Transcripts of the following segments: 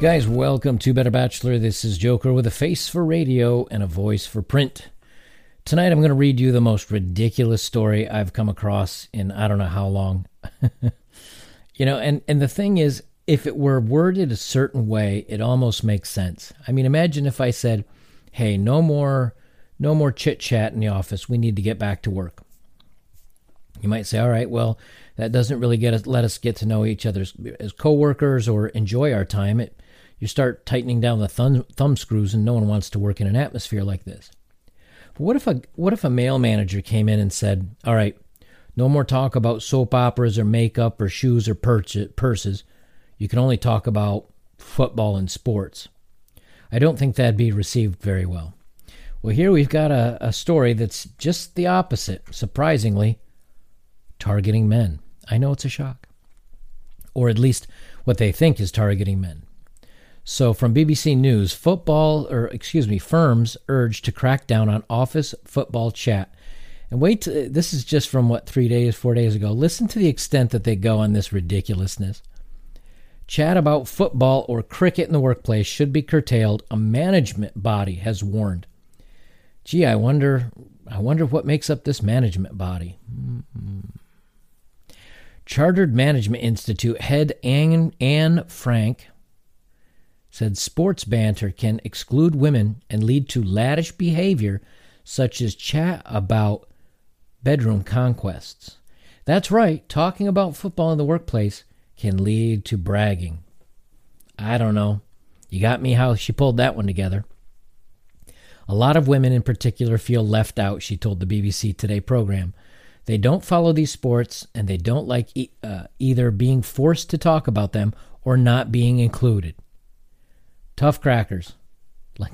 Guys, welcome to Better Bachelor. This is Joker with a face for radio and a voice for print. Tonight I'm going to read you the most ridiculous story I've come across in I don't know how long. you know, and, and the thing is, if it were worded a certain way, it almost makes sense. I mean, imagine if I said, hey, no more no more chit chat in the office. We need to get back to work. You might say, all right, well, that doesn't really get us, let us get to know each other as coworkers or enjoy our time. It you start tightening down the thumb, thumb screws, and no one wants to work in an atmosphere like this. But what if a what if a male manager came in and said, "All right, no more talk about soap operas or makeup or shoes or purses. You can only talk about football and sports." I don't think that'd be received very well. Well, here we've got a, a story that's just the opposite, surprisingly, targeting men. I know it's a shock. Or at least what they think is targeting men. So, from BBC News, football, or excuse me, firms urged to crack down on office football chat. And wait, to, this is just from what, three days, four days ago. Listen to the extent that they go on this ridiculousness. Chat about football or cricket in the workplace should be curtailed, a management body has warned. Gee, I wonder, I wonder what makes up this management body. Mm-hmm. Chartered Management Institute head Ann, Ann Francke said sports banter can exclude women and lead to laddish behavior such as chat about bedroom conquests. That's right, talking about football in the workplace can lead to bragging. I don't know. You got me how she pulled that one together. A lot of women in particular feel left out, she told the BBC Today program. They don't follow these sports and they don't like e- uh, either being forced to talk about them or not being included tough crackers. Like,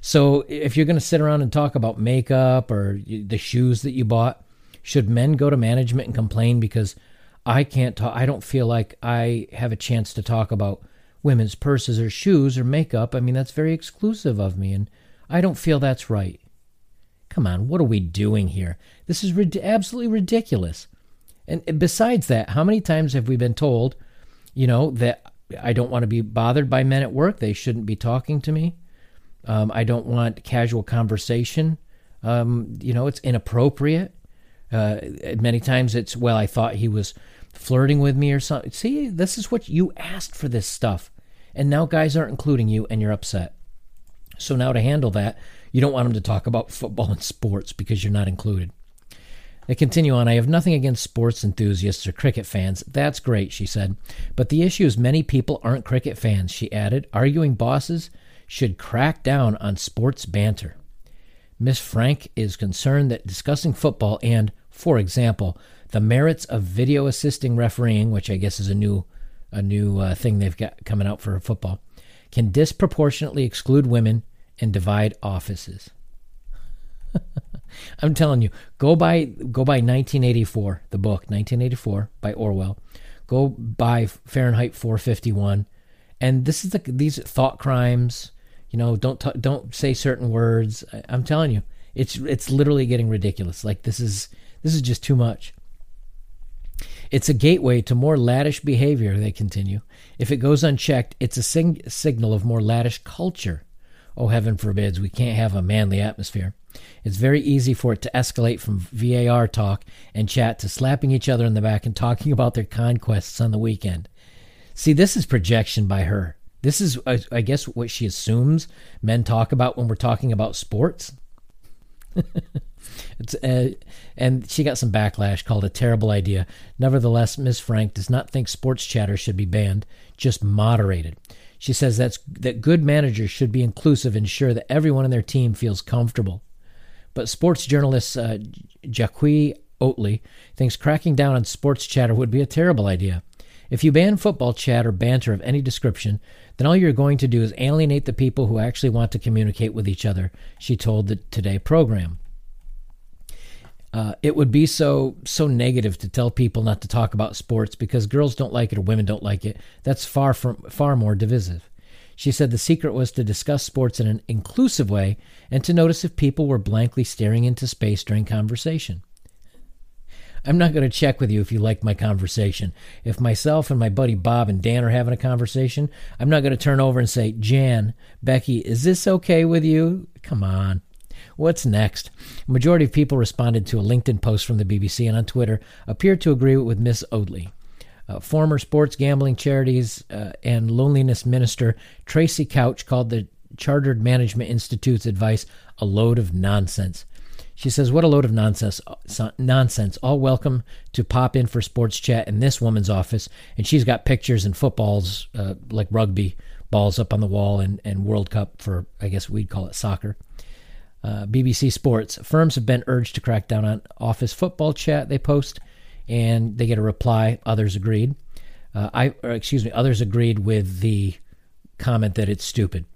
so if you're going to sit around and talk about makeup or the shoes that you bought, should men go to management and complain because I can't talk? I don't feel like I have a chance to talk about women's purses or shoes or makeup. I mean, that's very exclusive of me, and I don't feel that's right. Come on, what are we doing here? This is rid- absolutely ridiculous. And besides that, how many times have we been told, you know, that I don't want to be bothered by men at work. They shouldn't be talking to me. Um, I don't want casual conversation. Um, you know, it's inappropriate. Uh, many times it's, well, I thought he was flirting with me or something. See, this is what you asked for this stuff. And now guys aren't including you and you're upset. So now to handle that, you don't want them to talk about football and sports because you're not included. They continue on I have nothing against sports enthusiasts or cricket fans. That's great, she said. But the issue is many people aren't cricket fans, she added, arguing bosses should crack down on sports banter. Miss Francke is concerned that discussing football and, for example, the merits of video assisting refereeing, which I guess is a new a new uh, thing they've got coming out for football, can disproportionately exclude women and divide offices. I'm telling you, go by go by 1984, the book 1984 by Orwell. Go by Fahrenheit 451, and this is the these thought crimes. You know, don't t- don't say certain words. I, I'm telling you, it's it's literally getting ridiculous. Like this is this is just too much. It's a gateway to more laddish behavior, they continue. If it goes unchecked, it's a sing- signal of more laddish culture. Oh, heaven forbids, we can't have a manly atmosphere. It's very easy for it to escalate from VAR talk and chat to slapping each other in the back and talking about their conquests on the weekend. See, this is projection by her. This is, I guess, what she assumes men talk about when we're talking about sports. uh, and she got some backlash called a terrible idea. Nevertheless, Ms. Francke does not think sports chatter should be banned, just moderated. She says that's, that good managers should be inclusive and ensure that everyone in their team feels comfortable. But sports journalist uh, Jacqui Oatley thinks cracking down on sports chatter would be a terrible idea. If you ban football chat or banter of any description, then all you're going to do is alienate the people who actually want to communicate with each other, she told the Today program. Uh, it would be so so negative to tell people not to talk about sports because girls don't like it or women don't like it. That's far from far more divisive. She said the secret was to discuss sports in an inclusive way and to notice if people were blankly staring into space during conversation. I'm not going to check with you if you like my conversation. If myself and my buddy Bob and Dan are having a conversation, I'm not going to turn over and say, Jan, Becky, is this okay with you? Come on. What's next? A majority of people responded to a LinkedIn post from the BBC and on Twitter appeared to agree with Miss Oatley. Uh, former sports gambling charities uh, and loneliness minister Tracey Crouch called the Chartered Management Institute's advice a load of nonsense. She says, What a load of nonsense. Nonsense. All welcome to pop in for sports chat in this woman's office. And she's got pictures and footballs, uh, like rugby balls up on the wall and, and World Cup for, I guess we'd call it soccer. Uh, BBC Sports. Firms have been urged to crack down on office football chat they post, and they get a reply. Others agreed. Uh, I, excuse me, others agreed with the comment that it's stupid.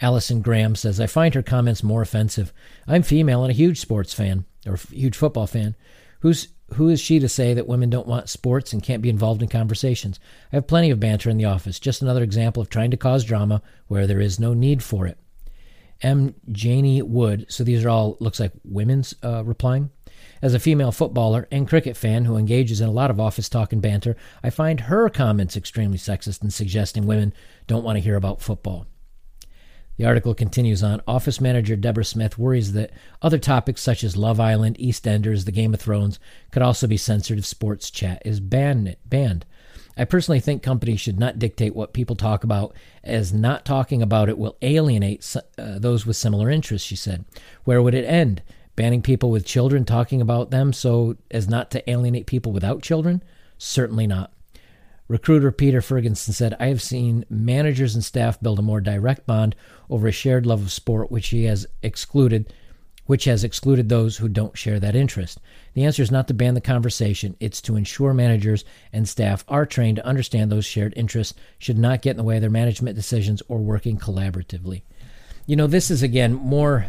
Allison Graham says, I find her comments more offensive. I'm female and a huge sports fan, or huge football fan. Who's who is she to say that women don't want sports and can't be involved in conversations? I have plenty of banter in the office. Just another example of trying to cause drama where there is no need for it. M. Janie Wood. So these are all looks like women's uh, replying. As a female footballer and cricket fan who engages in a lot of office talk and banter, I find her comments extremely sexist and suggesting women don't want to hear about football. The article continues on. Office manager Deborah Smith worries that other topics such as Love Island, EastEnders, The Game of Thrones could also be censored if sports chat is banned. banned. I personally think companies should not dictate what people talk about, as not talking about it will alienate uh, those with similar interests, she said. Where would it end? Banning people with children talking about them so as not to alienate people without children? Certainly not. Recruiter Peter Ferguson said, I have seen managers and staff build a more direct bond over a shared love of sport, which he has excluded, which has excluded those who don't share that interest. The answer is not to ban the conversation, it's to ensure managers and staff are trained to understand those shared interests should not get in the way of their management decisions or working collaboratively. You know, this is again more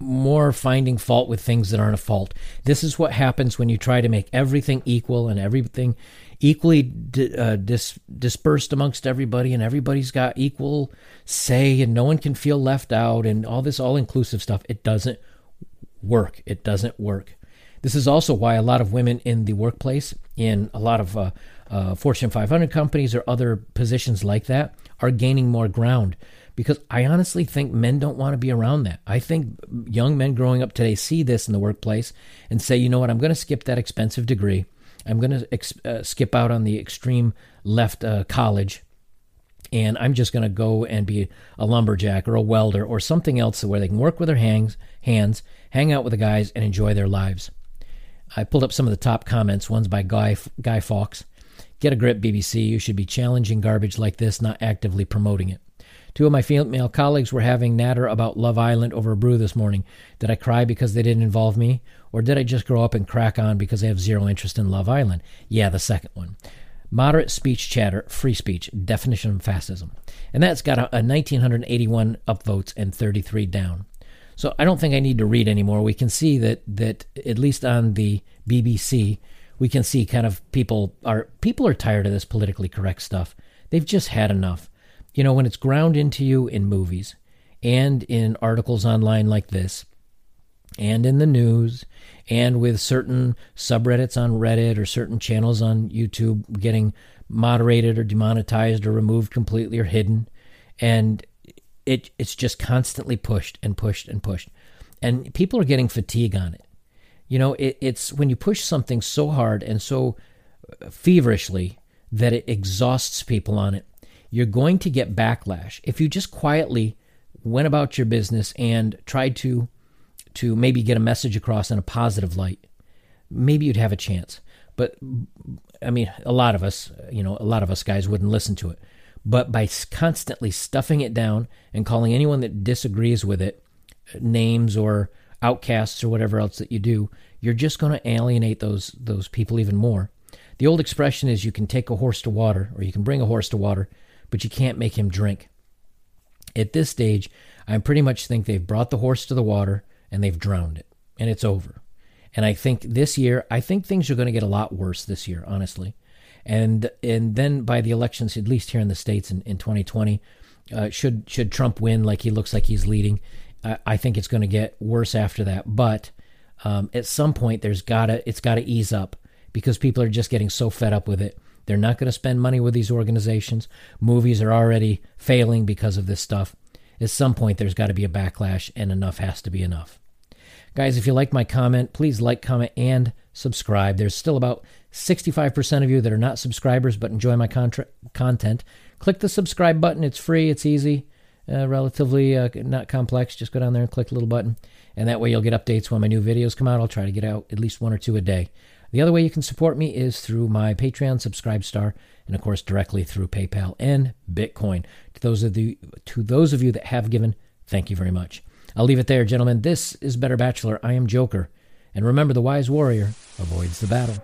more finding fault with things that aren't a fault. This is what happens when you try to make everything equal and everything equally di- uh, dis- dispersed amongst everybody, and everybody's got equal say, and no one can feel left out, and all this all inclusive stuff. It doesn't work. It doesn't work. This is also why a lot of women in the workplace, in a lot of uh, uh, Fortune 500 companies or other positions like that, are gaining more ground. Because I honestly think men don't want to be around that. I think young men growing up today see this in the workplace and say, you know what, I'm going to skip that expensive degree. I'm going to ex- uh, skip out on the extreme left uh, college and I'm just going to go and be a lumberjack or a welder or something else where they can work with their hands, hands, hang out with the guys, and enjoy their lives. I pulled up some of the top comments. One's by Guy Guy Fawkes. Get a grip, BBC. You should be challenging garbage like this, not actively promoting it. Two of my female colleagues were having natter about Love Island over a brew this morning. Did I cry because they didn't involve me? Or did I just grow up and crack on because I have zero interest in Love Island? Yeah, the second one. Moderate speech chatter, free speech, definition of fascism. And that's got a, a 1981 upvotes and 33 down. So I don't think I need to read anymore. We can see that that at least on the BBC, we can see kind of people are people are tired of this politically correct stuff. They've just had enough. You know, when it's ground into you in movies and in articles online like this, and in the news and with certain subreddits on Reddit or certain channels on YouTube getting moderated or demonetized or removed completely or hidden. And it it's just constantly pushed and pushed and pushed. And people are getting fatigue on it. You know, it, it's when you push something so hard and so feverishly that it exhausts people on it, you're going to get backlash. If you just quietly went about your business and tried to to maybe get a message across in a positive light, maybe you'd have a chance. But I mean, a lot of us, you know, a lot of us guys wouldn't listen to it. But by constantly stuffing it down and calling anyone that disagrees with it names or outcasts or whatever else that you do, you're just going to alienate those those people even more. The old expression is you can take a horse to water or you can bring a horse to water, but you can't make him drink. At this stage, I pretty much think they've brought the horse to the water and they've drowned it and it's over. And I think this year, I think things are going to get a lot worse this year, honestly. And and then by the elections, at least here in the states in, in 2020, uh, should should Trump win like he looks like he's leading, I think it's going to get worse after that. But um, at some point there's gotta it's gotta ease up because people are just getting so fed up with it. They're not going to spend money with these organizations. Movies are already failing because of this stuff. At some point, there's got to be a backlash, and enough has to be enough. Guys, if you like my comment, please like, comment, and subscribe. There's still about 65% of you that are not subscribers but enjoy my contra- content. Click the subscribe button. It's free, it's easy, uh, relatively uh, not complex. Just go down there and click the little button, and that way you'll get updates when my new videos come out. I'll try to get out at least one or two a day. The other way you can support me is through my Patreon Subscribe Star, and of course directly through PayPal and Bitcoin. To those of the to those of you that have given, thank you very much. I'll leave it there, gentlemen. This is Better Bachelor. I am Joker, and remember, the wise warrior avoids the battle.